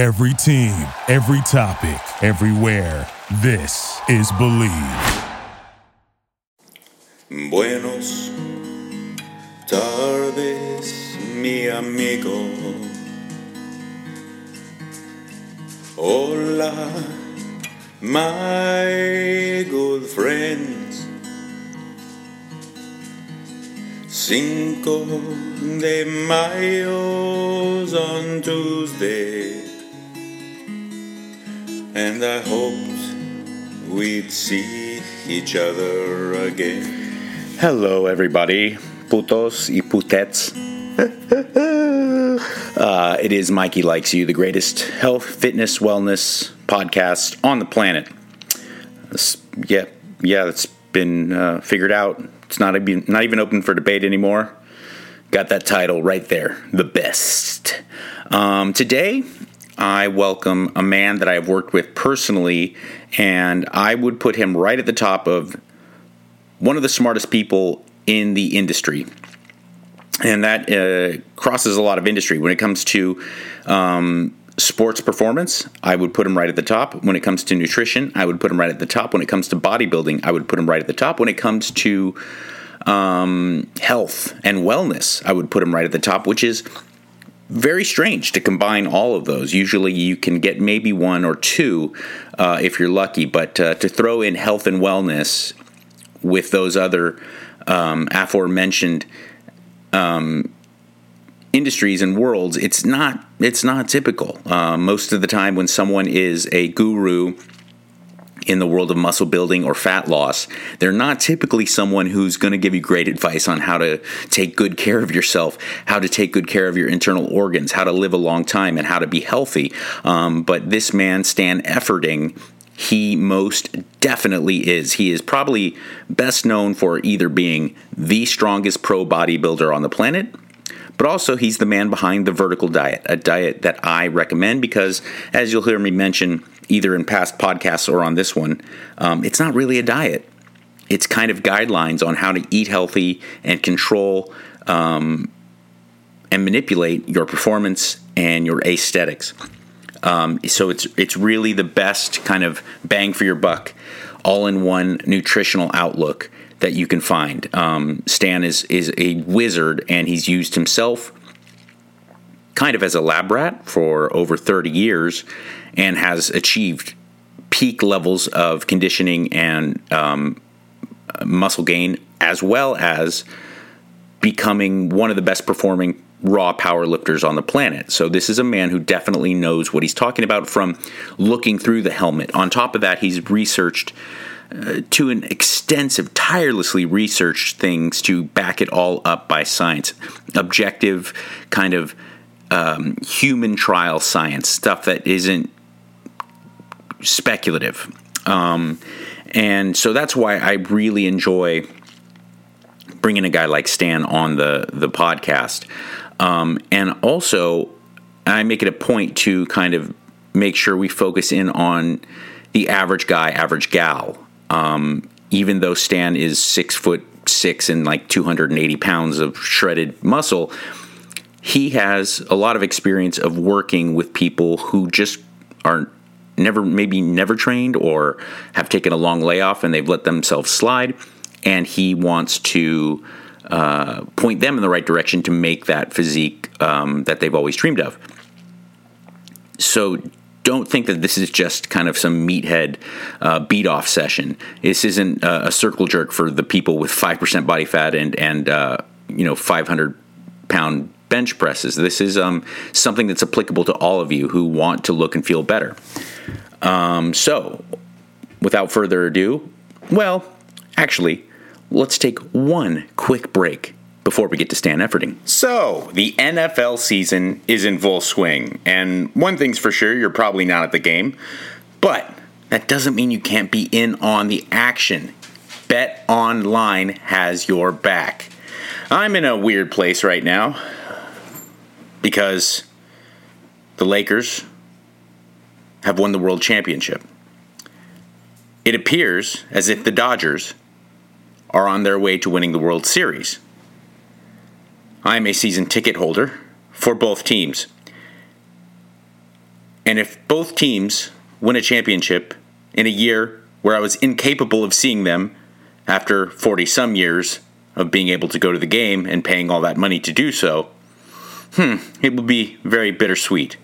Every team, every topic, everywhere. This is Believe. Buenos tardes, mi amigo. Hola, my good friends. Cinco de Mayo's on Tuesday, and I hoped we'd see each other again. Hello, everybody, putos y putets. uh, it is Mikey Likes You, the greatest health, fitness, wellness podcast on the planet. This- yeah, yeah, it's been uh, figured out. It's not even, not even open for debate anymore. Got that title right there, the best. Um, today, I welcome a man that I have worked with personally, and I would put him right at the top of one of the smartest people in the industry. And that uh, crosses a lot of industry. When it comes to um, sports performance, I would put him right at the top. When it comes to nutrition, I would put him right at the top. When it comes to bodybuilding, I would put him right at the top. When it comes to um, health and wellness, I would put him right at the top, which is very strange to combine all of those. Usually you can get maybe one or two uh, if you're lucky, but uh, to throw in health and wellness with those other um, aforementioned um, industries and worlds, it's not it's not typical. Uh, most of the time, when someone is a guru in the world of muscle building or fat loss, they're not typically someone who's going to give you great advice on how to take good care of yourself, how to take good care of your internal organs, how to live a long time, and how to be healthy. Um, but this man, Stan Efferding, he most definitely is. He is probably best known for either being the strongest pro bodybuilder on the planet, but also he's the man behind the vertical diet, a diet that I recommend because, as you'll hear me mention either in past podcasts or on this one, um, it's not really a diet. It's kind of guidelines on how to eat healthy and control um, and manipulate your performance and your aesthetics. Um, so it's it's really the best kind of bang for your buck, all in one nutritional outlook that you can find. Um, Stan is is a wizard, and he's used himself kind of as a lab rat for over 30 years, and has achieved peak levels of conditioning and um, muscle gain, as well as becoming one of the best performing raw power lifters on the planet. So this is a man who definitely knows what he's talking about from looking through the helmet. On top of that, he's researched uh, to an extensive, tirelessly researched things to back it all up by science, objective kind of um, human trial science stuff that isn't speculative. Um, and so that's why I really enjoy bringing a guy like Stan on the the podcast. Um, and also, I make it a point to kind of make sure we focus in on the average guy, average gal. Um, even though Stan is six foot six and like 280 pounds of shredded muscle, he has a lot of experience of working with people who just are never, maybe never trained or have taken a long layoff and they've let themselves slide. And he wants to uh, point them in the right direction to make that physique um, that they've always dreamed of. So don't think that this is just kind of some meathead uh, beat off session. This isn't uh, a circle jerk for the people with five percent body fat and and uh, you know five hundred pound bench presses. This is um, something that's applicable to all of you who want to look and feel better. Um, so, without further ado, well, actually, let's take one quick break before we get to Stan Efferding. So, the NFL season is in full swing, and one thing's for sure, you're probably not at the game, but that doesn't mean you can't be in on the action. Bet Online has your back. I'm in a weird place right now because the Lakers have won the world championship. It appears as if the Dodgers are on their way to winning the World Series. I'm a season ticket holder for both teams. And if both teams win a championship in a year where I was incapable of seeing them after 40 some years of being able to go to the game and paying all that money to do so, hmm, it would be very bittersweet.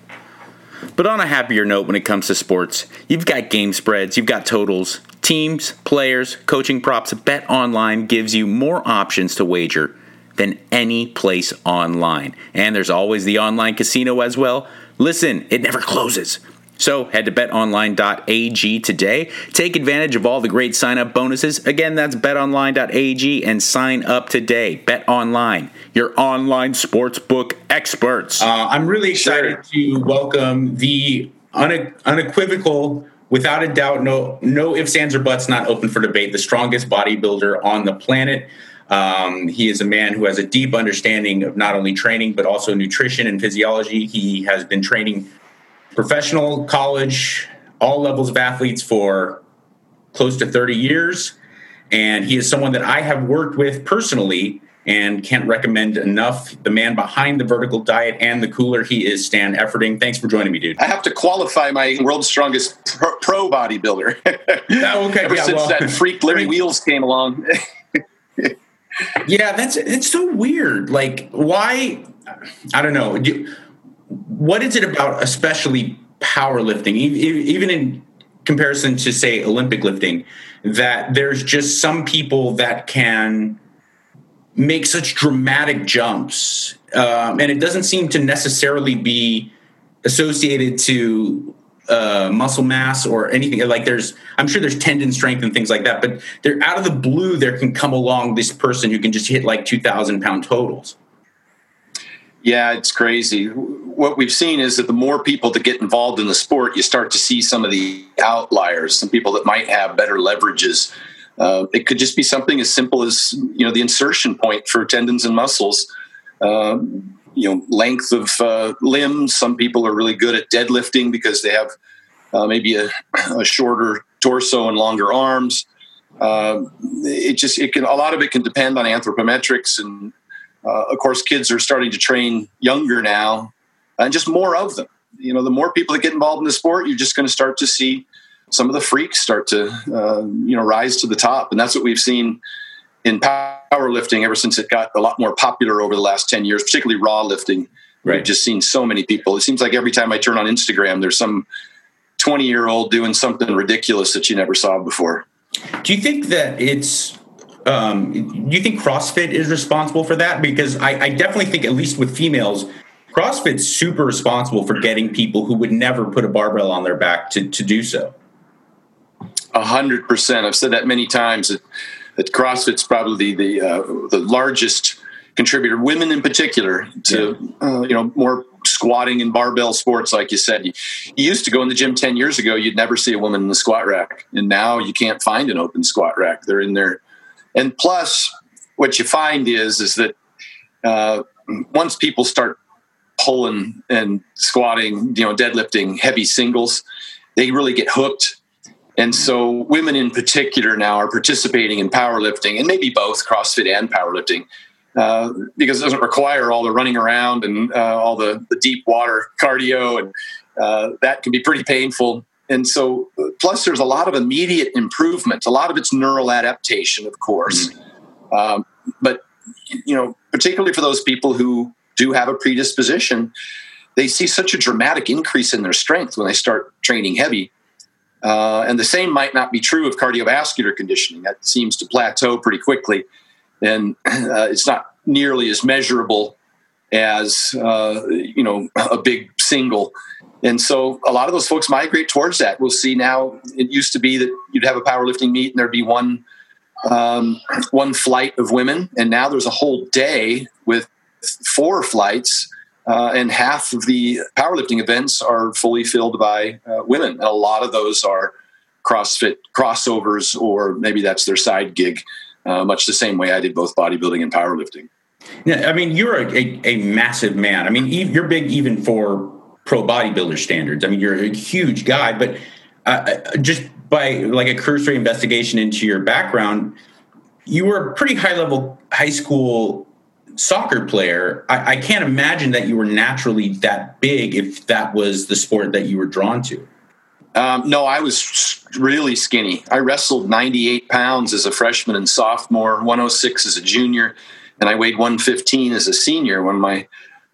But on a happier note, when it comes to sports, you've got game spreads, you've got totals, teams, players, coaching props. Bet Online gives you more options to wager than any place online. And there's always the online casino as well. Listen, it never closes. So head to betonline.ag today. Take advantage of all the great sign up bonuses. Again, that's betonline.ag and sign up today. BetOnline, your online sportsbook experts. Uh, I'm really excited to welcome the une- unequivocal, without a doubt, no, no ifs, ands, or buts, not open for debate, the strongest bodybuilder on the planet. Um, he is a man who has a deep understanding of not only training, but also nutrition and physiology. He has been training professional, college, all levels of athletes for close to 30 years. And he is someone that I have worked with personally and can't recommend enough. The man behind the vertical diet and the cooler, he is Stan Efferding. Thanks for joining me, dude. I have to qualify my world's strongest pro, pro bodybuilder. Oh, okay, Ever yeah, since well- that freak Larry Wheels came along. Yeah, that's it's so weird. Like, why? I don't know. Do- What is it about, especially powerlifting, even in comparison to say Olympic lifting, that there's just some people that can make such dramatic jumps, um, and it doesn't seem to necessarily be associated to uh, muscle mass or anything like there's i'm sure there's tendon strength and things like that but they're out of the blue there can come along this person who can just hit like 2000 pound totals yeah, it's crazy. What we've seen is that the more people that get involved in the sport, you start to see some of the outliers, some people that might have better leverages. Uh, it could just be something as simple as you know the insertion point for tendons and muscles. Uh, you know, length of uh, limbs. Some people are really good at deadlifting because they have uh, maybe a, a shorter torso and longer arms. Uh, it just it can a lot of it can depend on anthropometrics and uh, of course kids are starting to train younger now and just more of them. You know the more people that get involved in the sport you're just going to start to see some of the freaks start to uh, you know rise to the top. And that's what we've seen in powerlifting ever since it got a lot more popular over the last 10 years particularly raw lifting. Right. we've just seen so many people. It seems like every time i turn on instagram there's some 20 year old doing something ridiculous that you never saw before. Do you think that it's um, do you think crossfit is responsible for that? Because I, I definitely think at least with females crossfit's super responsible for getting people who would never put a barbell on their back to, to do so A hundred percent. I've said that many times that, that CrossFit's probably the uh, the largest contributor, women in particular, to uh, you know more squatting and barbell sports. Like you said, you, you used to go in the gym ten years ago, you'd never see a woman in the squat rack, and now you can't find an open squat rack. They're in there, and plus, what you find is is that uh, once people start pulling and squatting, you know, deadlifting heavy singles, they really get hooked. And so women in particular now are participating in powerlifting and maybe both CrossFit and powerlifting uh, because it doesn't require all the running around and uh, all the, the deep water cardio. And uh, that can be pretty painful. And so, plus, there's a lot of immediate improvement. A lot of it's neural adaptation, of course. Um, but, you know, particularly for those people who do have a predisposition, they see such a dramatic increase in their strength when they start training heavy. Uh, and the same might not be true of cardiovascular conditioning. That seems to plateau pretty quickly, and uh, it's not nearly as measurable as uh, you know a big single. And so a lot of those folks migrate towards that. We'll see now. It used to be that you'd have a powerlifting meet and there'd be one um, one flight of women, and now there's a whole day with four flights uh, and half of the powerlifting events are fully filled by uh, women. And a lot of those are CrossFit crossovers, or maybe that's their side gig, uh, much the same way I did both bodybuilding and powerlifting. Yeah, I mean, you're a, a, a massive man. I mean, you're big even for pro bodybuilder standards. I mean, you're a huge guy, but uh, uh, just by like a cursory investigation into your background, you were a pretty high level high school soccer player, I, I, can't imagine that you were naturally that big if that was the sport that you were drawn to. Um, no, I was really skinny. I wrestled 98 pounds as a freshman and sophomore, 106 as a junior, and I weighed 115 as a senior. When my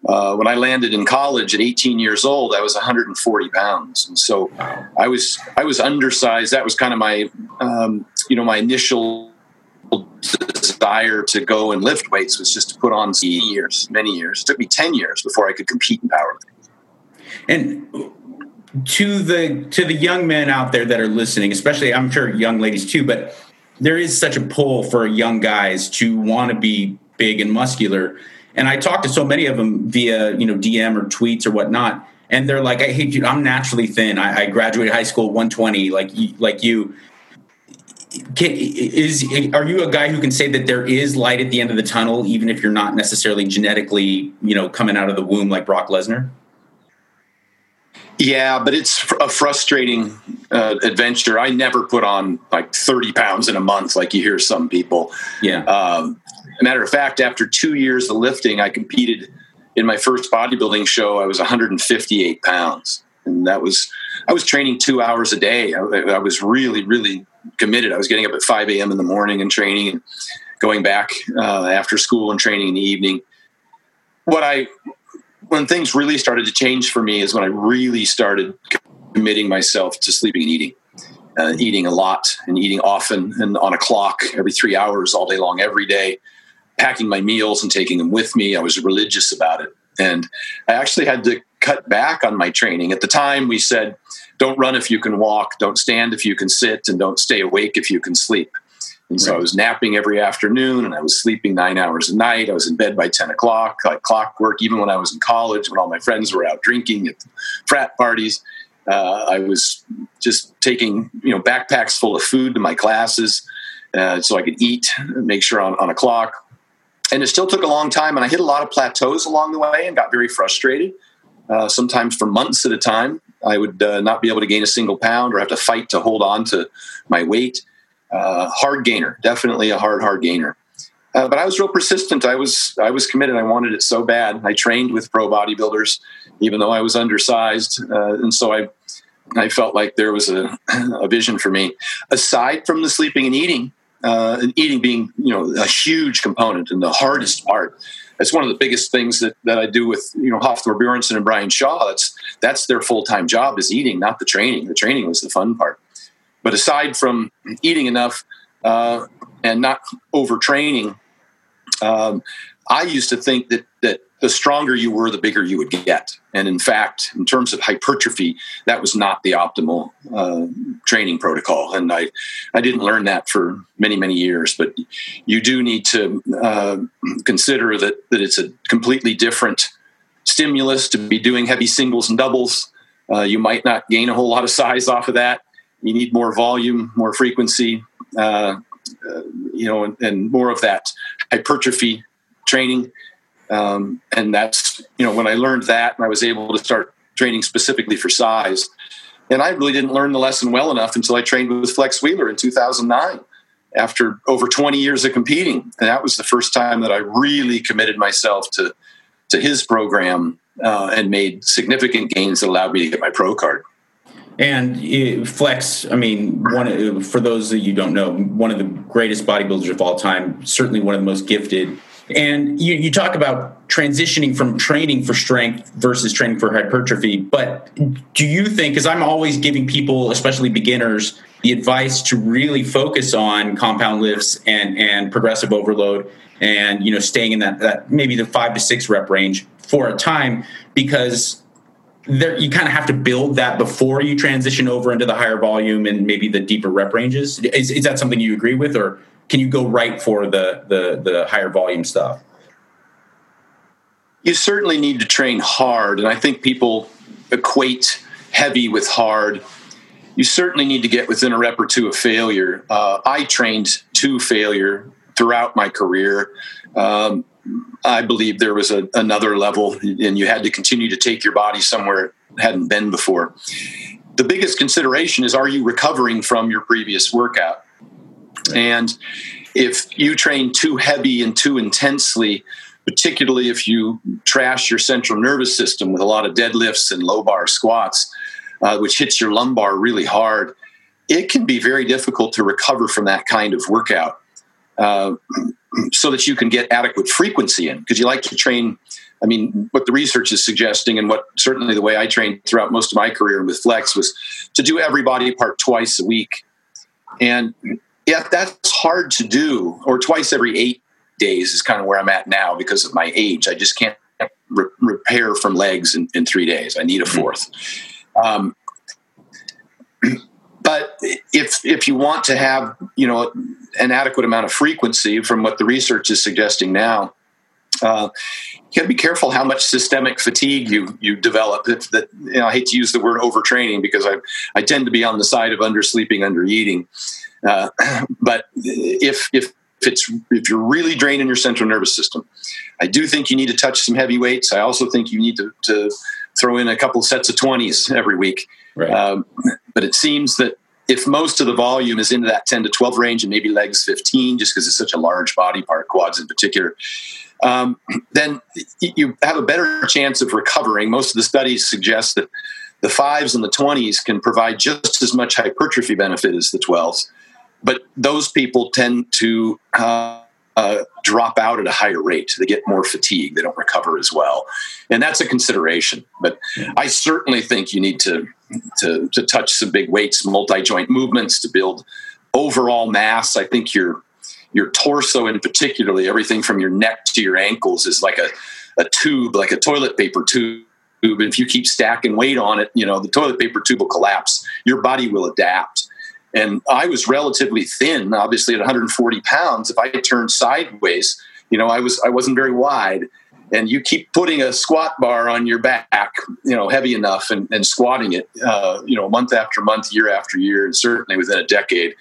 uh, when I landed in college at 18 years old, I was 140 pounds, and so I was I was undersized. That was kind of my um, you know my initial desire to go and lift weights was just to put on years, many years. It took me 10 years before I could compete in powerlifting. And to the to the young men out there that are listening, especially I'm sure young ladies too, but there is such a pull for young guys to want to be big and muscular. And I talk to so many of them via you know DM or tweets or whatnot, and they're like, "I hate you. I'm naturally thin. I, I graduated high school 120, like like you." Can, is are you a guy who can say that there is light at the end of the tunnel, even if you're not necessarily genetically, you know, coming out of the womb like Brock Lesnar? Yeah, but it's a frustrating uh, adventure. I never put on like 30 pounds in a month, like you hear some people. Yeah. Um, matter of fact, after two years of lifting, I competed in my first bodybuilding show. I was 158 pounds, and that was I was training two hours a day. I, I was really, really committed. I was getting up at 5 a.m. in the morning and training, and going back uh, after school and training in the evening. What I when things really started to change for me is when I really started committing myself to sleeping and eating. Uh, eating a lot and eating often and on a clock every three hours all day long every day packing my meals and taking them with me i was religious about it and i actually had to cut back on my training at the time we said don't run if you can walk don't stand if you can sit and don't stay awake if you can sleep and so right. I was napping every afternoon and I was sleeping nine hours a night. I was in bed by 10 o'clock, like clockwork, even when I was in college, when all my friends were out drinking at frat parties. Uh, I was just taking, you know, backpacks full of food to my classes uh, so I could eat, make sure on, on a clock. And it still took a long time. And I hit a lot of plateaus along the way and got very frustrated, uh, sometimes for months at a time. I would uh, not be able to gain a single pound or have to fight to hold on to my weight uh, hard gainer, definitely a hard, hard gainer. Uh, but I was real persistent. I was I was committed. I wanted it so bad. I trained with pro bodybuilders, even though I was undersized, uh, and so I I felt like there was a, a vision for me. Aside from the sleeping and eating, uh, and eating being you know a huge component and the hardest part. That's one of the biggest things that, that I do with you know Hafthor Bjornsson and Brian Shaw. That's that's their full time job is eating, not the training. The training was the fun part. But aside from eating enough uh, and not overtraining, um, I used to think that that the stronger you were, the bigger you would get. And in fact, in terms of hypertrophy, that was not the optimal uh, training protocol. And I, I didn't learn that for many, many years. But you do need to uh, consider that that it's a completely different stimulus to be doing heavy singles and doubles. Uh, you might not gain a whole lot of size off of that you need more volume, more frequency, uh, uh, you know, and, and, more of that hypertrophy training. Um, and that's, you know, when I learned that and I was able to start training specifically for size. And I really didn't learn the lesson well enough until I trained with Flex Wheeler in 2009 after over 20 years of competing. And that was the first time that I really committed myself to, to his program uh, and made significant gains that allowed me to get my pro card. And Flex, I mean, one for those that you don't know, one of the greatest bodybuilders of all time, certainly one of the most gifted. And you, you talk about transitioning from training for strength versus training for hypertrophy. But do you think, because I'm always giving people, especially beginners, the advice to really focus on compound lifts and, and progressive overload and, you know, staying in that, that maybe the five to six rep range for a time because there you kind of have to build that before you transition over into the higher volume and maybe the deeper rep ranges. Is, is that something you agree with, or can you go right for the the, the higher volume stuff? You certainly need to train hard, and I think people equate heavy with hard. You certainly need to get within a rep or two of failure. Uh, I trained to failure throughout my career. Um, I believe there was a, another level, and you had to continue to take your body somewhere it hadn't been before. The biggest consideration is are you recovering from your previous workout? And if you train too heavy and too intensely particularly if you trash your central nervous system with a lot of deadlifts and low bar squats, uh, which hits your lumbar really hard, it can be very difficult to recover from that kind of workout. Uh, so that you can get adequate frequency in, because you like to train. I mean, what the research is suggesting, and what certainly the way I trained throughout most of my career with Flex was to do every body part twice a week. And yeah, that's hard to do, or twice every eight days is kind of where I'm at now because of my age. I just can't re- repair from legs in, in, three days. I need a 4th um, but if if you want to have you know an adequate amount of frequency from what the research is suggesting now, uh, you got to be careful how much systemic fatigue you you develop. If that you know, I hate to use the word overtraining because I I tend to be on the side of undersleeping, undereating. Uh, but if if if it's if you're really draining your central nervous system, I do think you need to touch some heavy weights. I also think you need to, to throw in a couple sets of twenties every week. Right. Um, but it seems that if most of the volume is into that 10 to 12 range and maybe legs 15 just because it's such a large body part quads in particular um, then you have a better chance of recovering most of the studies suggest that the fives and the 20s can provide just as much hypertrophy benefit as the 12s but those people tend to uh, uh, drop out at a higher rate. They get more fatigue. They don't recover as well, and that's a consideration. But I certainly think you need to to, to touch some big weights, multi joint movements to build overall mass. I think your your torso, in particularly, everything from your neck to your ankles, is like a a tube, like a toilet paper tube. If you keep stacking weight on it, you know the toilet paper tube will collapse. Your body will adapt and I was relatively thin, obviously at 140 pounds. If I turned sideways, you know, I was I wasn't very wide. And you keep putting a squat bar on your back, you know, heavy enough, and, and squatting it, uh, you know, month after month, year after year, and certainly within a decade,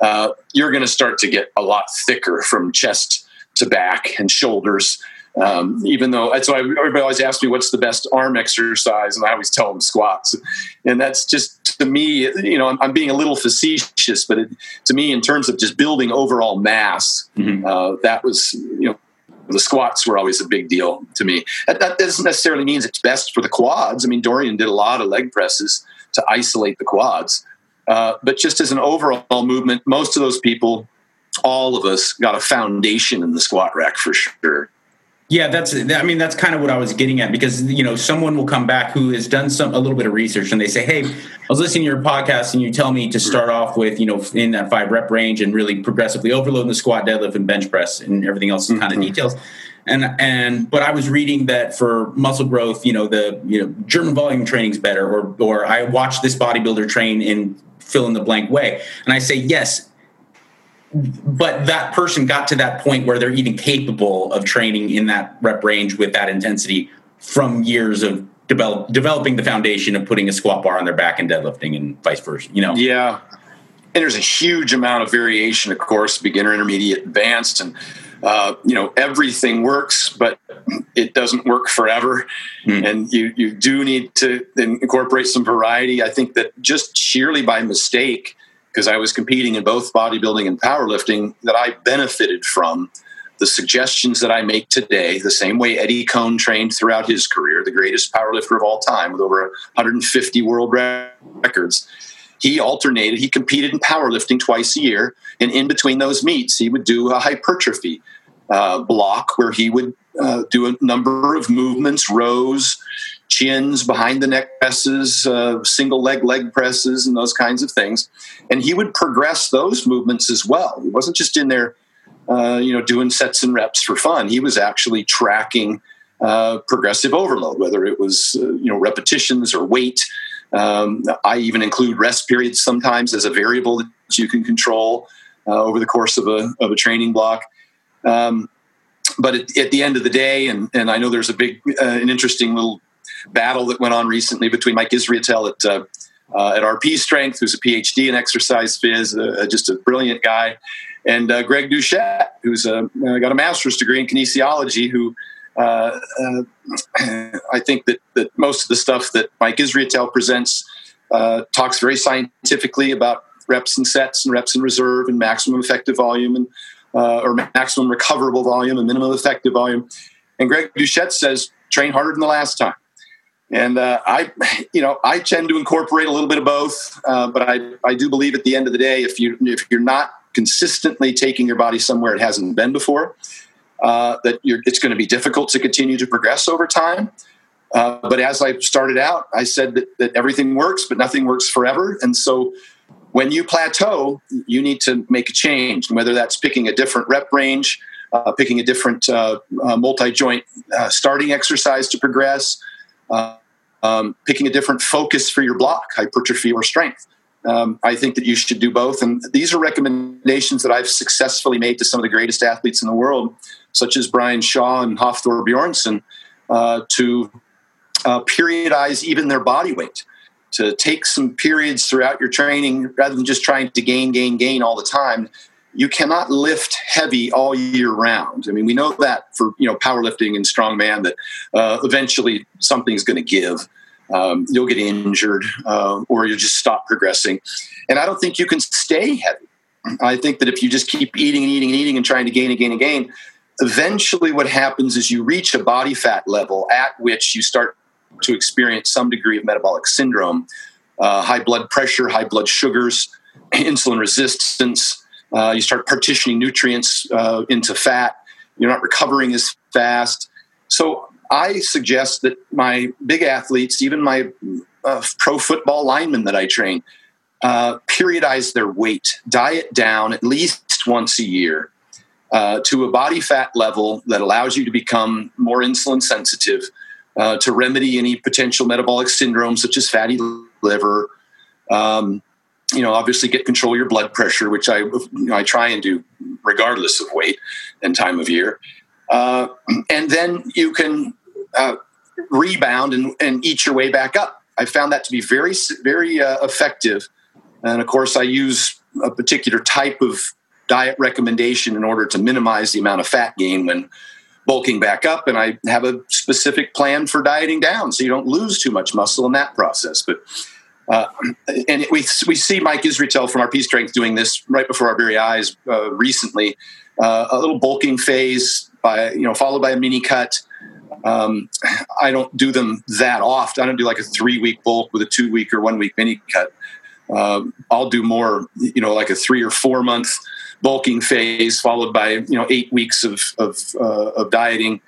uh, you're going to start to get a lot thicker from chest to back and shoulders um, even though so I, everybody always asks me what's the best arm exercise, and I always tell them squats. And that's just to me, you know, I'm, I'm being a little facetious, but it, to me, in terms of just building overall mass, mm-hmm. uh, that was you know the squats were always a big deal to me. That, that, doesn't necessarily mean it's best for the quads. I mean, Dorian did a lot of leg presses to isolate the quads, uh, but just as an overall movement, most of those people, all of us, got a foundation in the squat rack for sure. Yeah, that's. I mean, that's kind of what I was getting at because you know someone will come back who has done some a little bit of research and they say, "Hey, I was listening to your podcast and you tell me to start off with you know in that five rep range and really progressively overloading the squat, deadlift, and bench press and everything else mm-hmm. kind of details." And and but I was reading that for muscle growth, you know, the you know German volume training is better, or or I watched this bodybuilder train in fill in the blank way, and I say yes, but that person got to that point where they're even capable of training in that rep range with that intensity from years of develop, developing the foundation of putting a squat bar on their back and deadlifting and vice versa you know? Yeah. And there's a huge amount of variation of course beginner intermediate advanced and uh, you know everything works but it doesn't work forever. Mm. and you you do need to incorporate some variety. I think that just sheerly by mistake because I was competing in both bodybuilding and powerlifting that I benefited from the suggestions that I make today, the same way Eddie Coan trained throughout his career, the greatest powerlifter of all time with over 150 world records. He alternated, he competed in powerlifting twice a year, and in between those meets, he would do a hypertrophy uh, block where he would uh, do a number of movements, rows, chins, behind the neck presses, uh, single leg leg presses, and those kinds of things. And he would progress those movements as well. He wasn't just in there, uh, you know, doing sets and reps for fun. He was actually tracking uh, progressive overload, whether it was uh, you know repetitions or weight. Um, I even include rest periods sometimes as a variable that you can control uh, over the course of a of a training block. Um, but at, at, the end of the day, and, and I know there's a big, uh, an interesting little battle that went on recently between Mike Israetel at uh, uh, at RP Strength, who's a PhD in exercise phys, uh, just a brilliant guy, and uh, Greg Doucette, who's uh, got a master's degree in kinesiology, who uh, I think that, that most of the stuff that Mike Israetel presents talks very scientifically about reps and sets and reps in reserve and maximum effective volume and or maximum recoverable volume and minimum effective volume And Greg Doucette says, train harder than the last time. And uh, I, you know, I tend to incorporate a little bit of both, uh, but I, I do believe at the end of the day, if you if you're not consistently taking your body somewhere it hasn't been before, uh, that it's going to be difficult to continue to progress over time. Uh, but as I started out, I said that, that everything works, but nothing works forever. And so when you plateau, you need to make a change, whether that's picking a different rep range, uh, picking a different uh, uh, multi joint uh, starting exercise to progress, uh, um, picking a different focus for your block, hypertrophy or strength. Um, I think that you should do both. And these are recommendations that I've successfully made to some of the greatest athletes in the world, such as Brian Shaw and Hafthor Bjornsson, uh, to periodize even their body weight to take some periods throughout your training rather than just trying to gain, gain, gain all the time. You cannot lift heavy all year round. I mean, we know that for you know powerlifting and strongman that uh, eventually something's going to give. Um, you'll get injured uh, or you'll just stop progressing. And I don't think you can stay heavy. I think that if you just keep eating and eating and eating and trying to gain and gain and gain, eventually what happens is you reach a body fat level at which you start to experience some degree of metabolic syndrome, uh, high blood pressure, high blood sugars, insulin resistance. Uh, you start partitioning nutrients uh, into fat. You're not recovering as fast. So I suggest that my big athletes, even my uh, pro football linemen that I train, uh, periodize their weight, diet down at least once a year. Uh, to a body fat level that allows you to become more insulin sensitive, uh, to remedy any potential metabolic syndrome such as fatty liver. Um, you know, obviously get control of your blood pressure, which I you know, I try and do regardless of weight and time of year. Uh, and then you can uh, rebound and, and, eat your way back up. I found that to be very very uh, effective. And of course, I use a particular type of diet recommendation in order to minimize the amount of fat gain when bulking back up and I have a specific plan for dieting down so you don't lose too much muscle in that process. But uh, and it, we we see Mike Israetel from RP Strength doing this right before our very eyes uh, recently. Uh, a little bulking phase by you know followed by a mini cut. Um, I don't do them that often. I don't do like a three week bulk with a two week or one week mini cut. Um, I'll do more, you know, like a three or four month bulking phase followed by you know eight weeks of of, uh, of dieting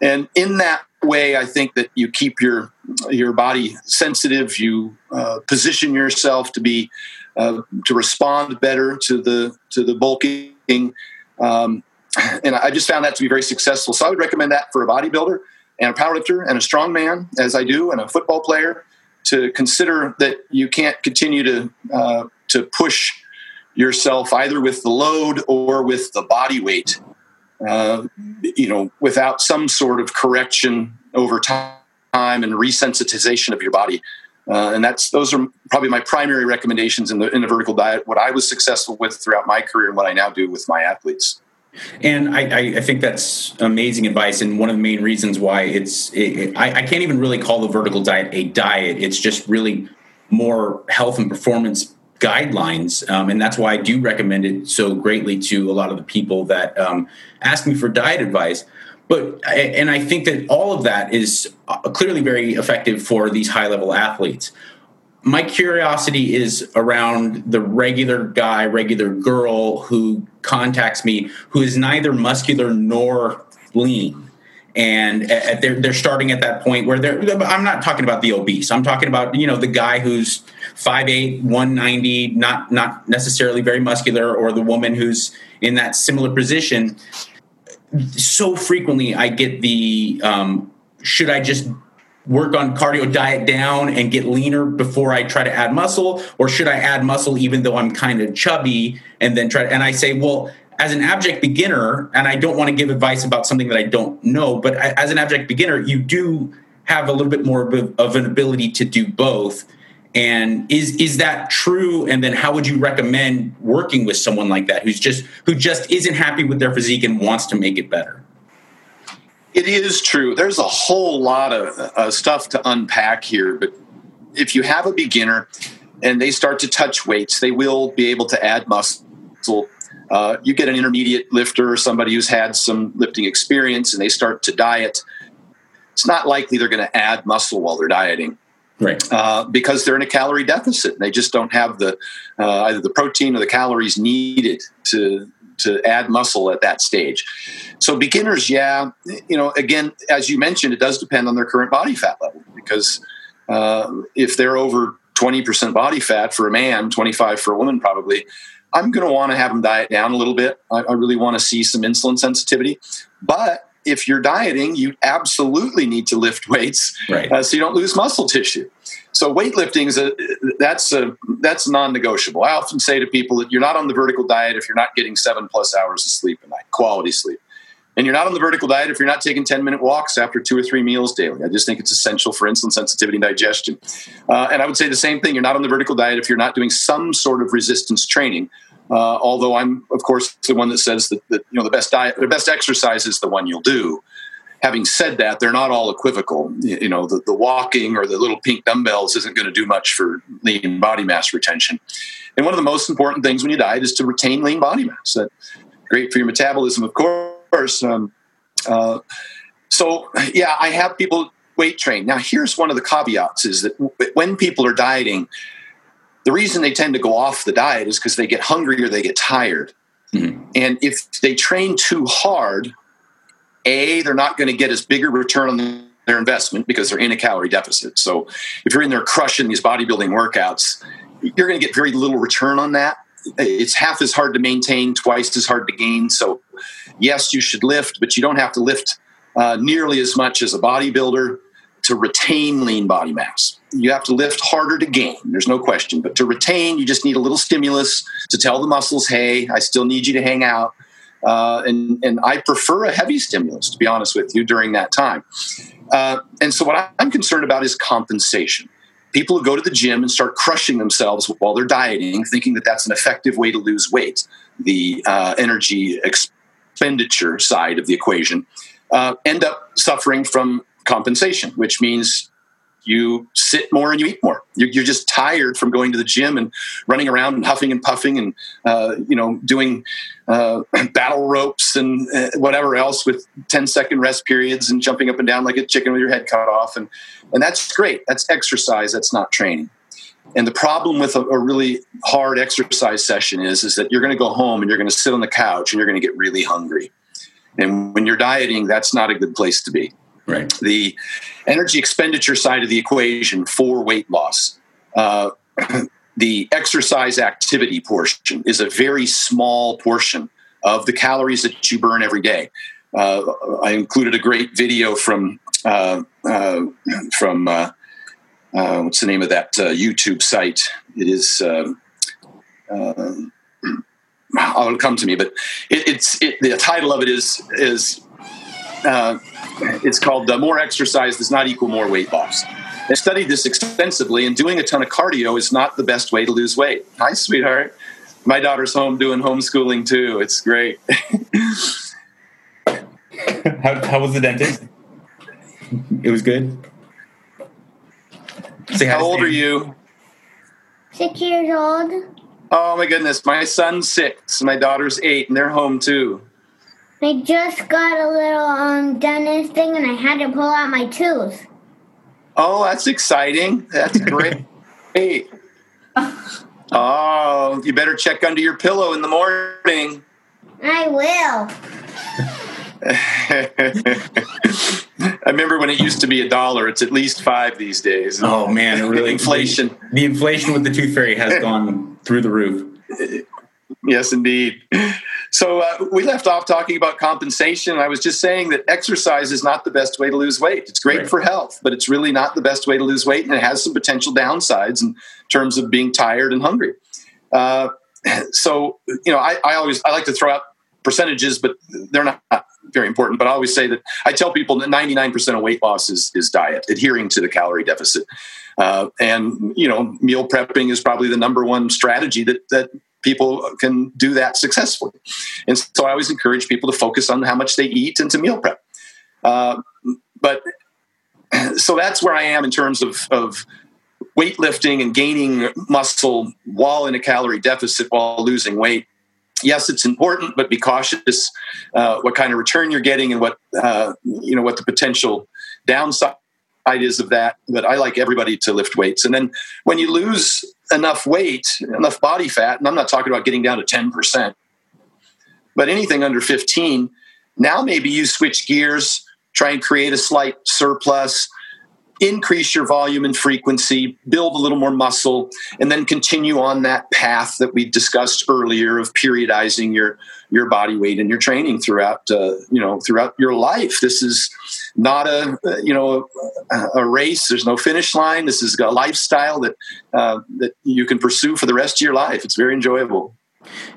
and in that way i think that you keep your your body sensitive. You uh, position yourself to be uh, to respond better to the to the bulking. Um, and i just found that to be very successful. So i would recommend that for a bodybuilder and a powerlifter and a strong man as i do and a football player to consider that you can't continue to uh, to push yourself either with the load or with the body weight, uh, you know, without some sort of correction over time and resensitization of your body. Uh, and that's those are probably my primary recommendations in the in the vertical diet. What I was successful with throughout my career, and what I now do with my athletes. And I, I think that's amazing advice, and one of the main reasons why it's it, I, I can't even really call the vertical diet a diet. It's just really more health and performance guidelines, um, and that's why I do recommend it so greatly to a lot of the people that um, ask me for diet advice. But and I think that all of that is uh, clearly very effective for these high level athletes. My curiosity is around the regular guy, regular girl who contacts me who is neither muscular nor lean and they're they're starting at that point where they're. I'm not talking about the obese. I'm talking about you know the guy who's 5'8", 190, not not necessarily very muscular, or the woman who's in that similar position. So frequently, I get the um, should I just work on cardio diet down and get leaner before I try to add muscle, or should I add muscle even though I'm kind of chubby and then try? And I say, well as an abject beginner, and I don't want to give advice about something that I don't know, but as an abject beginner, you do have a little bit more of an ability to do both. And is is that true? And then how would you recommend working with someone like that who's just who just isn't happy with their physique and wants to make it better? It is true. There's a whole lot of uh, stuff to unpack here, but if you have a beginner and they start to touch weights, they will be able to add muscle Uh, you get an intermediate lifter or somebody who's had some lifting experience and they start to diet. It's not likely they're going to add muscle while they're dieting Right. uh, because they're in a calorie deficit. They just don't have the uh, either the protein or the calories needed to to add muscle at that stage. So beginners, yeah, you know, again, as you mentioned, it does depend on their current body fat level because uh, if they're over twenty percent body fat for a man, twenty five for a woman, probably. I'm going to want to have them diet down a little bit. I, I really want to see some insulin sensitivity, but if you're dieting, you absolutely need to lift weights Right. uh, so you don't lose muscle tissue. So weightlifting is a that's a that's non-negotiable. I often say to people that you're not on the vertical diet if you're not getting seven plus hours of sleep a night, quality sleep, and you're not on the vertical diet if you're not taking ten minute walks after two or three meals daily. I just think it's essential for insulin sensitivity and digestion. Uh, and I would say the same thing. You're not on the vertical diet if you're not doing some sort of resistance training. Uh, although I'm, of course, the one that says that, that you know the best diet, the best exercise is the one you'll do having said that, they're not all equivocal. You know, the, the walking or the little pink dumbbells isn't going to do much for lean body mass retention. And one of the most important things when you diet is to retain lean body mass. That great for your metabolism, of course. Um, uh, so, yeah, I have people weight train. Now, here's one of the caveats: is that when people are dieting, the reason they tend to go off the diet is because they get hungry or they get tired. And if they train too hard, a, they're not going to get as big a return on their investment because they're in a calorie deficit. So if you're in there crushing these bodybuilding workouts, you're going to get very little return on that. It's half as hard to maintain, twice as hard to gain. So, yes, you should lift, but you don't have to lift uh, nearly as much as a bodybuilder to retain lean body mass. You have to lift harder to gain, there's no question. But to retain, you just need a little stimulus to tell the muscles, hey, I still need you to hang out. Uh, and, and I prefer a heavy stimulus, to be honest with you, during that time. Uh, and so, what I'm concerned about is compensation. People who go to the gym and start crushing themselves while they're dieting, thinking that that's an effective way to lose weight, the uh, energy expenditure side of the equation, uh, end up suffering from compensation, which means you sit more and you eat more. You're, you're, just tired from going to the gym and running around and huffing and puffing and uh, you know doing uh, battle ropes and uh, whatever else with 10 second rest periods and jumping up and down like a chicken with your head cut off and and that's great. That's exercise. That's not training. And the problem with a, a really hard exercise session is is that you're going to go home and you're going to sit on the couch and you're going to get really hungry. And when you're dieting, that's not a good place to be Right. the energy expenditure side of the equation for weight loss. Uh, the exercise activity portion is a very small portion of the calories that you burn every day. Uh, I included a great video from uh, uh from uh, uh, what's the name of that YouTube site? It is. Oh, it'll come to me, but it, it's it, the title of it is is uh, it's called uh, More Exercise Does Not Equal More Weight Loss. I studied this extensively, and doing a ton of cardio is not the best way to lose weight. Hi, sweetheart. My daughter's home doing homeschooling too. It's great. how, how was the dentist? It was good. Say How old Sam. are you? Six years old. Oh my goodness, my son's six, my daughter's eight, and they're home too. I just got a little um dentist thing and I had to pull out my tooth. Oh, that's exciting. That's great. hey. Oh, you better check under your pillow in the morning. I will. I remember when it used to be a dollar. It's at least five these days. Oh man, it really Inflation. The inflation with the tooth fairy has gone through the roof. Yes, indeed. So uh, we left off talking about compensation. I was just saying that exercise is not the best way to lose weight. It's great Right. for health, but it's really not the best way to lose weight, and it has some potential downsides in terms of being tired and hungry. Uh, so you know, I, I always I like to throw out percentages, but they're not very important. But I always say that I tell people that 99% of weight loss is, is diet, adhering to the calorie deficit. Uh, and you know, meal prepping is probably the number one strategy that that people can do that successfully. And so I always encourage people to focus on how much they eat and to meal prep. Uh, but so that's where I am in terms of, of weightlifting and gaining muscle while in a calorie deficit while losing weight. yes, it's important, but be cautious uh, what kind of return you're getting and what uh, you know what the potential downside is of that. But I like everybody to lift weights, and then when you lose enough weight, enough body fat, and I'm not talking about getting down to ten percent, but anything under fifteen, now maybe you switch gears, try and create a slight surplus increase your volume and frequency, build a little more muscle, and then continue on that path that we discussed earlier of periodizing your your body weight and your training throughout uh, you know throughout your life. This is not a you know a, a, race. There's no finish line. This is a lifestyle that uh, that you can pursue for the rest of your life. It's very enjoyable.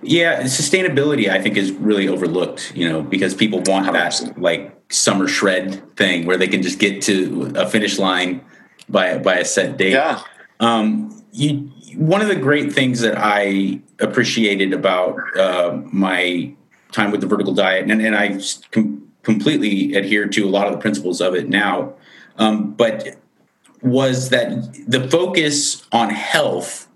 Yeah, sustainability I think is really overlooked, you know, because people want that like summer shred thing where they can just get to a finish line by by a set date. Yeah. Um, you one of the great things that I appreciated about uh, my time with the vertical diet, and, and I com- completely adhere to a lot of the principles of it now, um, but was that the focus on health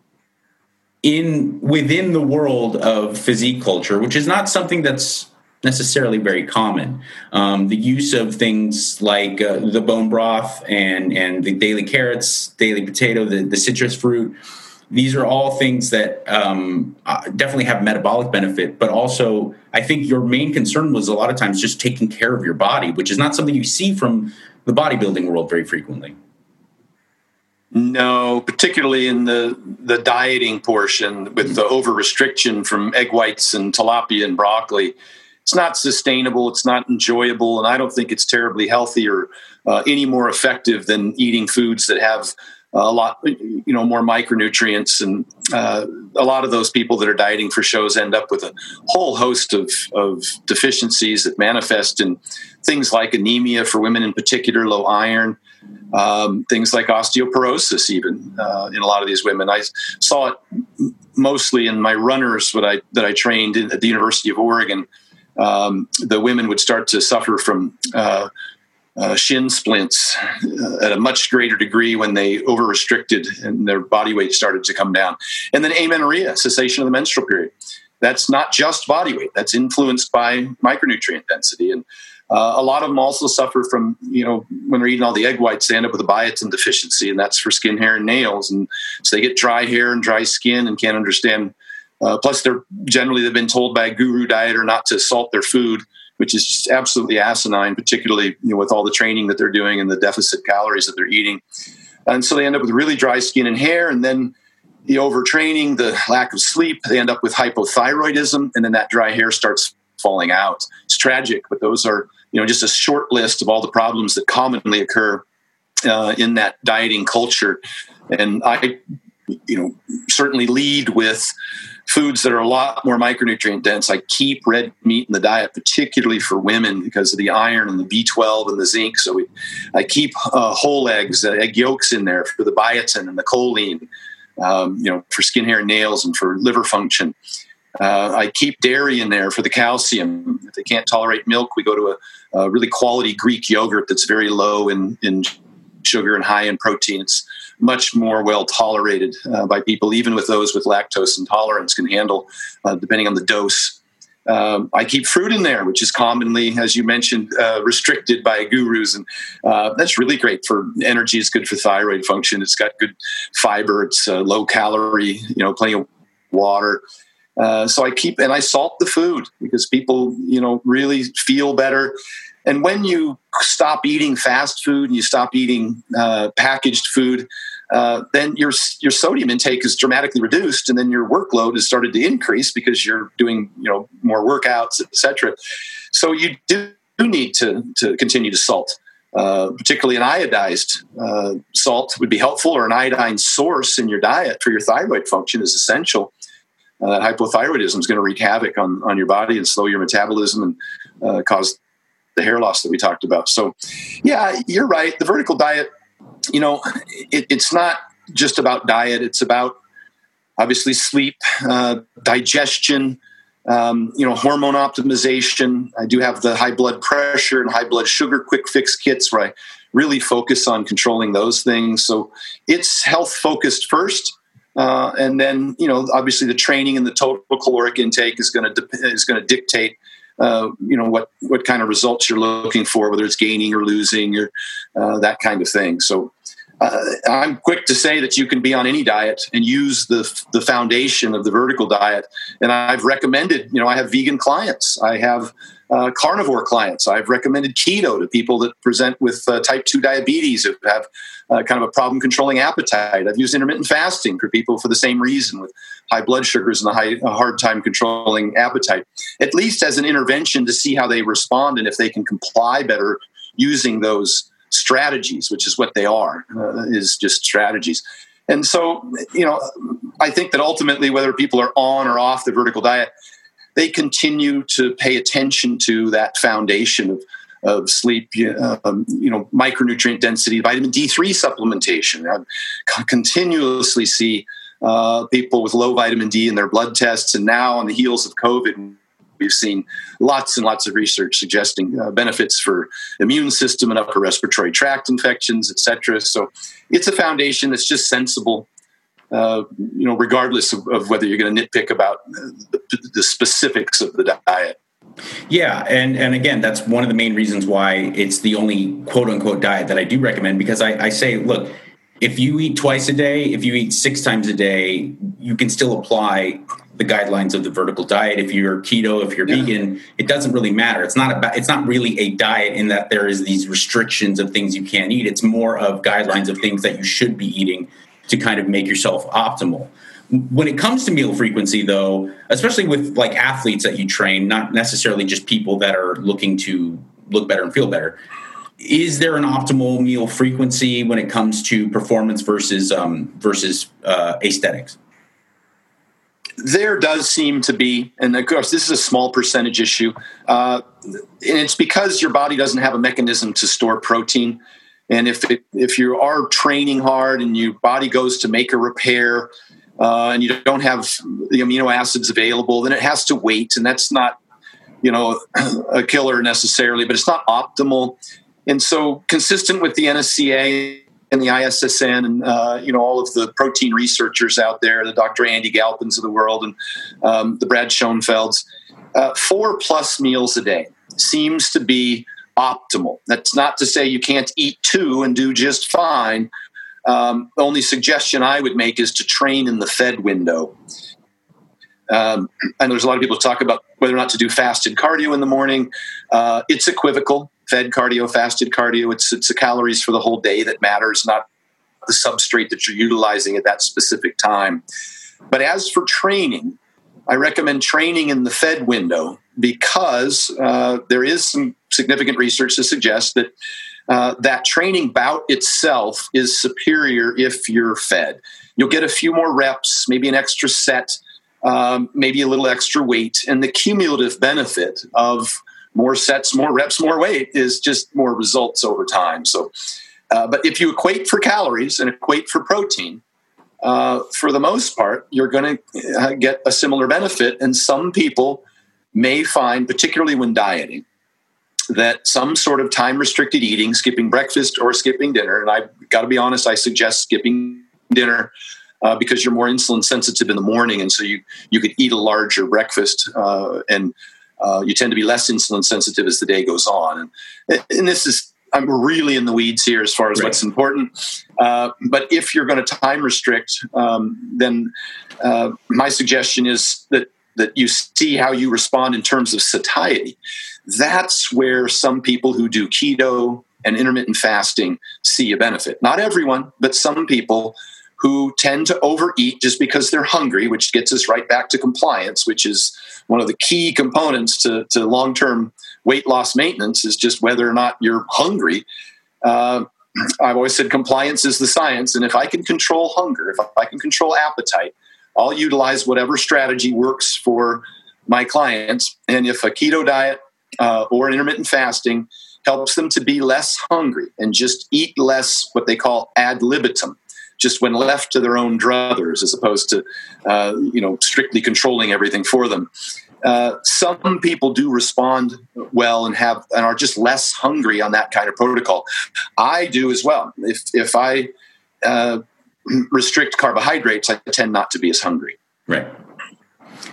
in within the world of physique culture, which is not something that's necessarily very common. Um, the use of things like uh, the bone broth and and the daily carrots, daily potato, the, the citrus fruit. These are all things that um, uh, definitely have metabolic benefit, but also I think your main concern was a lot of times just taking care of your body, which is not something you see from the bodybuilding world very frequently. No, particularly in the the dieting portion with the over restriction from egg whites and tilapia and broccoli. It's not sustainable. It's not enjoyable, and I don't think it's terribly healthy or uh, any more effective than eating foods that have a lot, you know, more micronutrients. And uh, a lot of those people that are dieting for shows end up with a whole host of, of deficiencies that manifest in things like anemia for women in particular, low iron, um, things like osteoporosis, even uh, in a lot of these women. I saw it mostly in my runners that I that I trained in, at the University of Oregon. Um, the women would start to suffer from uh, uh, shin splints uh, at a much greater degree when they over restricted and their body weight started to come down. And then amenorrhea, cessation of the menstrual period. That's not just body weight, that's influenced by micronutrient density. And uh, a lot of them also suffer from, you know, when they're eating all the egg whites, they end up with a biotin deficiency, and that's for skin, hair, and nails. And so they get dry hair and dry skin and can't understand. Uh, plus, they're generally they've been told by a guru dieter not to salt their food, which is just absolutely asinine, particularly you know, with all the training that they're doing and the deficit calories that they're eating. And so they end up with really dry skin and hair, and then the overtraining, the lack of sleep, they end up with hypothyroidism, and then that dry hair starts falling out. It's tragic, but those are you know just a short list of all the problems that commonly occur uh, in that dieting culture. And I, you know, certainly lead with foods that are a lot more micronutrient dense. I keep red meat in the diet, particularly for women, because of the iron and the B12 and the zinc. So we, I keep uh, whole eggs, uh, egg yolks in there for the biotin and the choline, um, you know, for skin, hair, and nails, and for liver function. Uh, I keep dairy in there for the calcium. If they can't tolerate milk, we go to a, a really quality Greek yogurt that's very low in, in sugar and high in protein. It's much more well tolerated uh, by people, even with those with lactose intolerance, can handle, uh, depending on the dose. Um, I keep fruit in there, which is commonly, as you mentioned, uh, restricted by gurus, and uh, that's really great for energy. It's good for thyroid function. It's got good fiber. It's uh, low calorie. You know, plenty of water. Uh, so I keep and I salt the food because people, you know, really feel better. And when you stop eating fast food and you stop eating uh, packaged food, uh, then your your sodium intake is dramatically reduced, and then your workload has started to increase because you're doing you know more workouts, etc. So you do need to to continue to salt. Uh, particularly an iodized uh, salt would be helpful, or an iodine source in your diet for your thyroid function is essential uh, hypothyroidism is going to wreak havoc on, on your body and slow your metabolism and uh, cause the hair loss that we talked about. So, yeah, you're right. The vertical diet, you know, it, it's not just about diet, it's about obviously sleep, uh, digestion. Um, you know, hormone optimization. I do have the high blood pressure and high blood sugar quick fix kits where I really focus on controlling those things. So it's health focused first, Uh, and then, you know, obviously the training and the total caloric intake is going to de- is going to dictate, uh, you know, what what kind of results you're looking for, whether it's gaining or losing or uh, that kind of thing. So, uh, I'm quick to say that you can be on any diet and use the the foundation of the vertical diet. And I've recommended, you know, I have vegan clients, I have uh, carnivore clients. I've recommended keto to people that present with uh, type 2 diabetes who have uh, kind of a problem controlling appetite. I've used intermittent fasting for people for the same reason with high blood sugars and a, high, a hard time controlling appetite, at least as an intervention to see how they respond and if they can comply better using those strategies, which is what they are, uh, is just strategies. And so, you know, I think that ultimately, whether people are on or off the vertical diet, they continue to pay attention to that foundation of, of sleep, um, you know, micronutrient density, vitamin D3 supplementation. I continuously see uh, people with low vitamin D in their blood tests, and now on the heels of COVID, we've seen lots and lots of research suggesting uh, benefits for immune system and upper respiratory tract infections, et cetera. So it's a foundation that's just sensible uh, you know, regardless of, of whether you're going to nitpick about the, the, specifics of the diet. Yeah, and and again, that's one of the main reasons why it's the only quote unquote diet that I do recommend because I, I say, look, if you eat twice a day, if you eat six times a day, you can still apply the guidelines of the vertical diet. If you're keto, if you're yeah. vegan, it doesn't really matter. It's not about it's not really a diet in that there is these restrictions of things you can't eat. It's more of guidelines of things that you should be eating to kind of make yourself optimal. When it comes to meal frequency, though, especially with like athletes that you train, not necessarily just people that are looking to look better and feel better, is there an optimal meal frequency when it comes to performance versus um, versus uh, aesthetics? There does seem to be, and of course, this is a small percentage issue, uh, and it's because your body doesn't have a mechanism to store protein. And if it, if you are training hard and your body goes to make a repair uh, and you don't have the amino acids available, then it has to wait, and that's not you know a killer necessarily, but it's not optimal. And so, consistent with the NSCA and the ISSN and uh, you know all of the protein researchers out there, the Dr. Andy Galpins of the world and um, the Brad Schoenfelds, uh, four plus meals a day seems to be optimal. That's not to say you can't eat two and do just fine. Um, the only suggestion I would make is to train in the fed window. Um, and there's a lot of people talk about whether or not to do fasted cardio in the morning. Uh, it's equivocal. Fed cardio, fasted cardio. It's it's the calories for the whole day that matters, not the substrate that you're utilizing at that specific time. But as for training, I recommend training in the fed window because uh, there is some significant research to suggest that uh, that training bout itself is superior if you're fed. You'll get a few more reps, maybe an extra set, um, maybe a little extra weight, and the cumulative benefit of more sets, more reps, more weight is just more results over time. So, uh, but if you equate for calories and equate for protein, uh, for the most part, you're going to uh, get a similar benefit. And some people may find, particularly when dieting, that some sort of time restricted eating, skipping breakfast or skipping dinner, and I've got to be honest, I suggest skipping dinner uh, because you're more insulin sensitive in the morning, and so you you could eat a larger breakfast, uh, and uh, you tend to be less insulin sensitive as the day goes on. And, and this is I'm really in the weeds here as far as right. what's important. Uh, but if you're going to time restrict, um, then uh, my suggestion is that that you see how you respond in terms of satiety. That's where some people who do keto and intermittent fasting see a benefit. Not everyone, but some people who tend to overeat just because they're hungry, which gets us right back to compliance, which is one of the key components to, to long term weight loss maintenance, is just whether or not you're hungry. Uh, I've always said compliance is the science. And if I can control hunger, if I can control appetite, I'll utilize whatever strategy works for my clients. And if a keto diet uh, or intermittent fasting helps them to be less hungry and just eat less what they call ad libitum, just when left to their own druthers, as opposed to uh, you know strictly controlling everything for them. Uh, some people do respond well and have and are just less hungry on that kind of protocol. I do as well. If if I uh, restrict carbohydrates, I tend not to be as hungry. Right.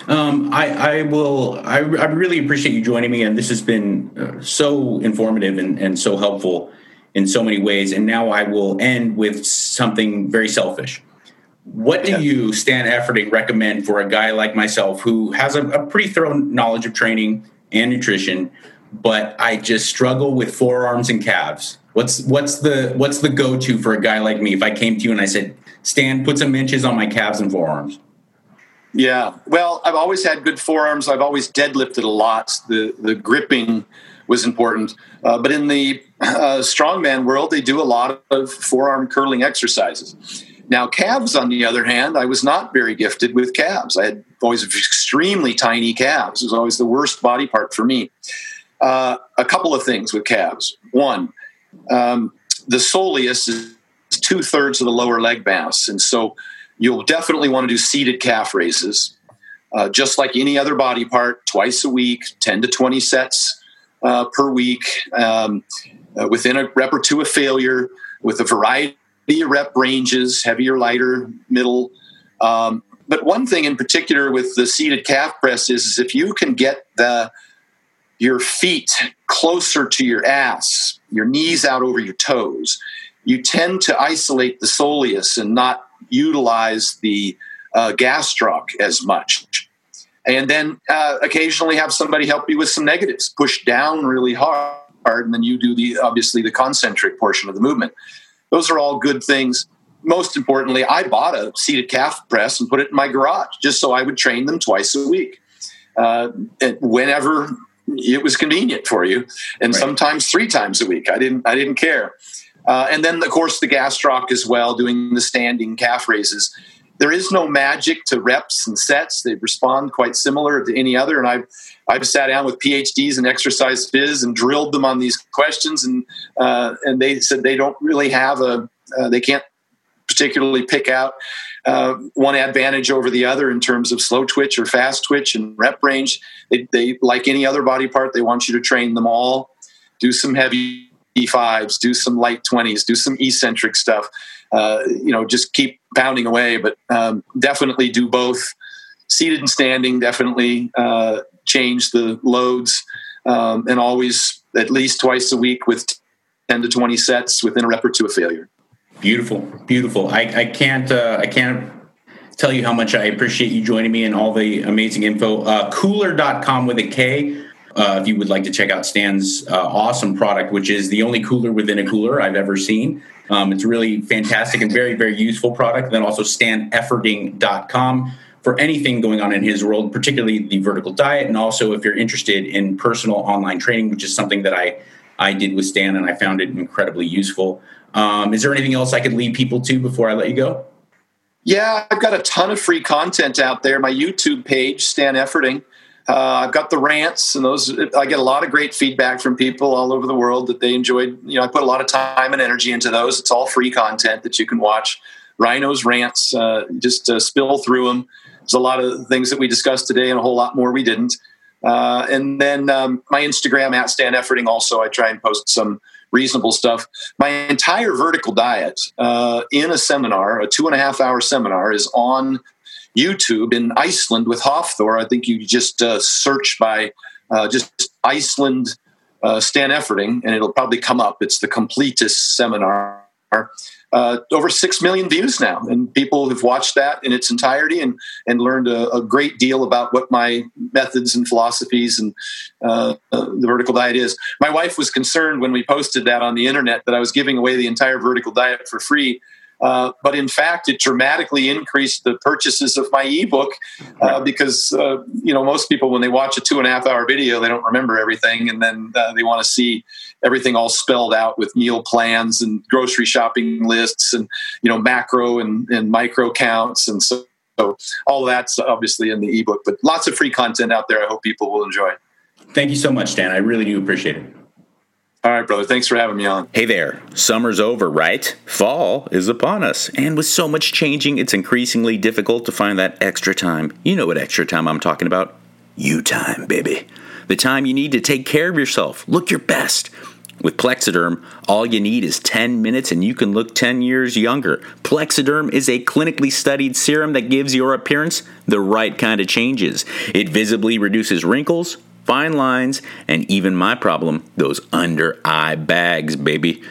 Um, I, I will. I, I really appreciate you joining me, and this has been uh, so informative and, and so helpful in so many ways. And now I will end with something very selfish. What do you, Stan Efferding, recommend for a guy like myself who has a, a pretty thorough knowledge of training and nutrition, but I just struggle with forearms and calves? What's what's the what's the go to for a guy like me if I came to you and I said, Stan, put some inches on my calves and forearms? Yeah, well, I've always had good forearms. I've always deadlifted a lot. The the gripping was important, uh, but in the uh, strongman world, they do a lot of forearm curling exercises. Now, calves, on the other hand, I was not very gifted with calves. I had always extremely tiny calves. It was always the worst body part for me. Uh, a couple of things with calves. One, um, the soleus is two thirds of the lower leg mass, and so you'll definitely want to do seated calf raises, uh, just like any other body part, twice a week, ten to twenty sets uh, per week, um, uh, within a rep or two of failure, with a variety of rep ranges, heavier, lighter, middle. Um, but one thing in particular with the seated calf press is, is if you can get the your feet closer to your ass, your knees out over your toes, you tend to isolate the soleus and not utilize the uh, gastroc as much. And then uh, occasionally have somebody help you with some negatives, push down really hard, and then you do the obviously the concentric portion of the movement. Those are all good things. Most importantly, I bought a seated calf press and put it in my garage just so I would train them twice a week. Uh, whenever it was convenient for you, and right. sometimes three times a week. I didn't I didn't care. Uh, and then, of course, the gastroc as well, doing the standing calf raises. There is no magic to reps and sets. They respond quite similar to any other. And I've, I've sat down with PhDs in exercise phys and drilled them on these questions, and uh, and they said they don't really have a, uh, they can't particularly pick out uh, one advantage over the other in terms of slow twitch or fast twitch and rep range. They, they like any other body part, they want you to train them all. Do some heavy E5s, do some light 20s, do some eccentric stuff. Uh, you know, just keep pounding away, but um, definitely do both. Seated and standing, definitely uh, change the loads, um, and always at least twice a week with 10 to 20 sets within a rep or two of failure. Beautiful, beautiful. I, I can't, uh, I can't tell you how much I appreciate you joining me and all the amazing info. Uh, KULR.com with a K uh, if you would like to check out Stan's uh, awesome product, which is the only cooler within a cooler I've ever seen. Um, it's really fantastic and very, very useful product. Then also stanefferding.com for anything going on in his world, particularly the vertical diet. And also if you're interested in personal online training, which is something that I, I did with Stan and I found it incredibly useful. Um, is there anything else I could lead people to before I let you go? Yeah, I've got a ton of free content out there. My YouTube page, Stan Efferding. Uh, I've got the rants, and those I get a lot of great feedback from people all over the world that they enjoyed. You know, I put a lot of time and energy into those. It's all free content that you can watch. Rhino's rants, uh, just uh, spill through them. There's a lot of things that we discussed today, and a whole lot more we didn't. Uh, and then um, my Instagram at Stan Efferding. Also, I try and post some reasonable stuff. My entire vertical diet uh, in a seminar, a two and a half hour seminar, is on YouTube in Iceland with Hafthor. I think you just uh, search by uh, just Iceland uh, Stan Efferding, and it'll probably come up. It's the completest seminar. Uh, over six million views now, and people have watched that in its entirety and and learned a, a great deal about what my methods and philosophies and uh, the vertical diet is. My wife was concerned when we posted that on the internet that I was giving away the entire vertical diet for free uh, but in fact, it dramatically increased the purchases of my ebook uh, because uh, you know most people when they watch a two and a half hour video they don't remember everything and then uh, they want to see everything all spelled out with meal plans and grocery shopping lists and you know macro and, and micro counts and so, so all that's obviously in the ebook. But lots of free content out there. I hope people will enjoy. Thank you so much, Dan. I really do appreciate it. All right, brother. Thanks for having me on. Hey there. Summer's over, right? Fall is upon us. And with so much changing, it's increasingly difficult to find that extra time. You know what extra time I'm talking about? You time, baby. The time you need to take care of yourself, look your best, With Plexiderm, all you need is 10 minutes and you can look 10 years younger. Plexiderm is a clinically studied serum that gives your appearance the right kind of changes. It visibly reduces wrinkles, fine lines, and even my problem, those under eye bags, baby.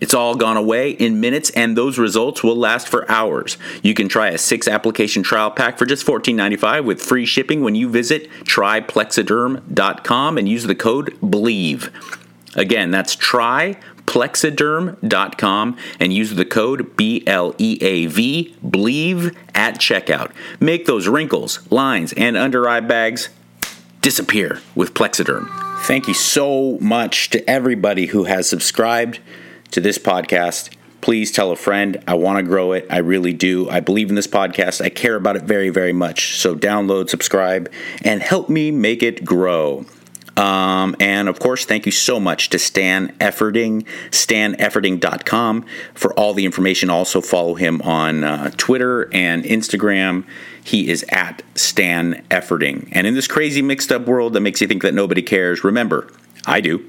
It's all gone away in minutes, and those results will last for hours. You can try a six application trial pack for just $14.95 with free shipping when you visit tryplexiderm.com and use the code BLEAV. Again, that's tryplexiderm.com and use the code B L E A V, Bleav at checkout. Make those wrinkles, lines, and under eye bags disappear with Plexiderm. Thank you so much to everybody who has subscribed to this podcast. Please tell a friend. I want to grow it. I really do. I believe in this podcast. I care about it very, very much. So download, subscribe, and help me make it grow. Um, and of course, thank you so much to Stan Efferding, stanefferding.com for all the information. Also, follow him on uh, Twitter and Instagram. He is at Stan Efferding. And in this crazy mixed up world that makes you think that nobody cares, remember, I do.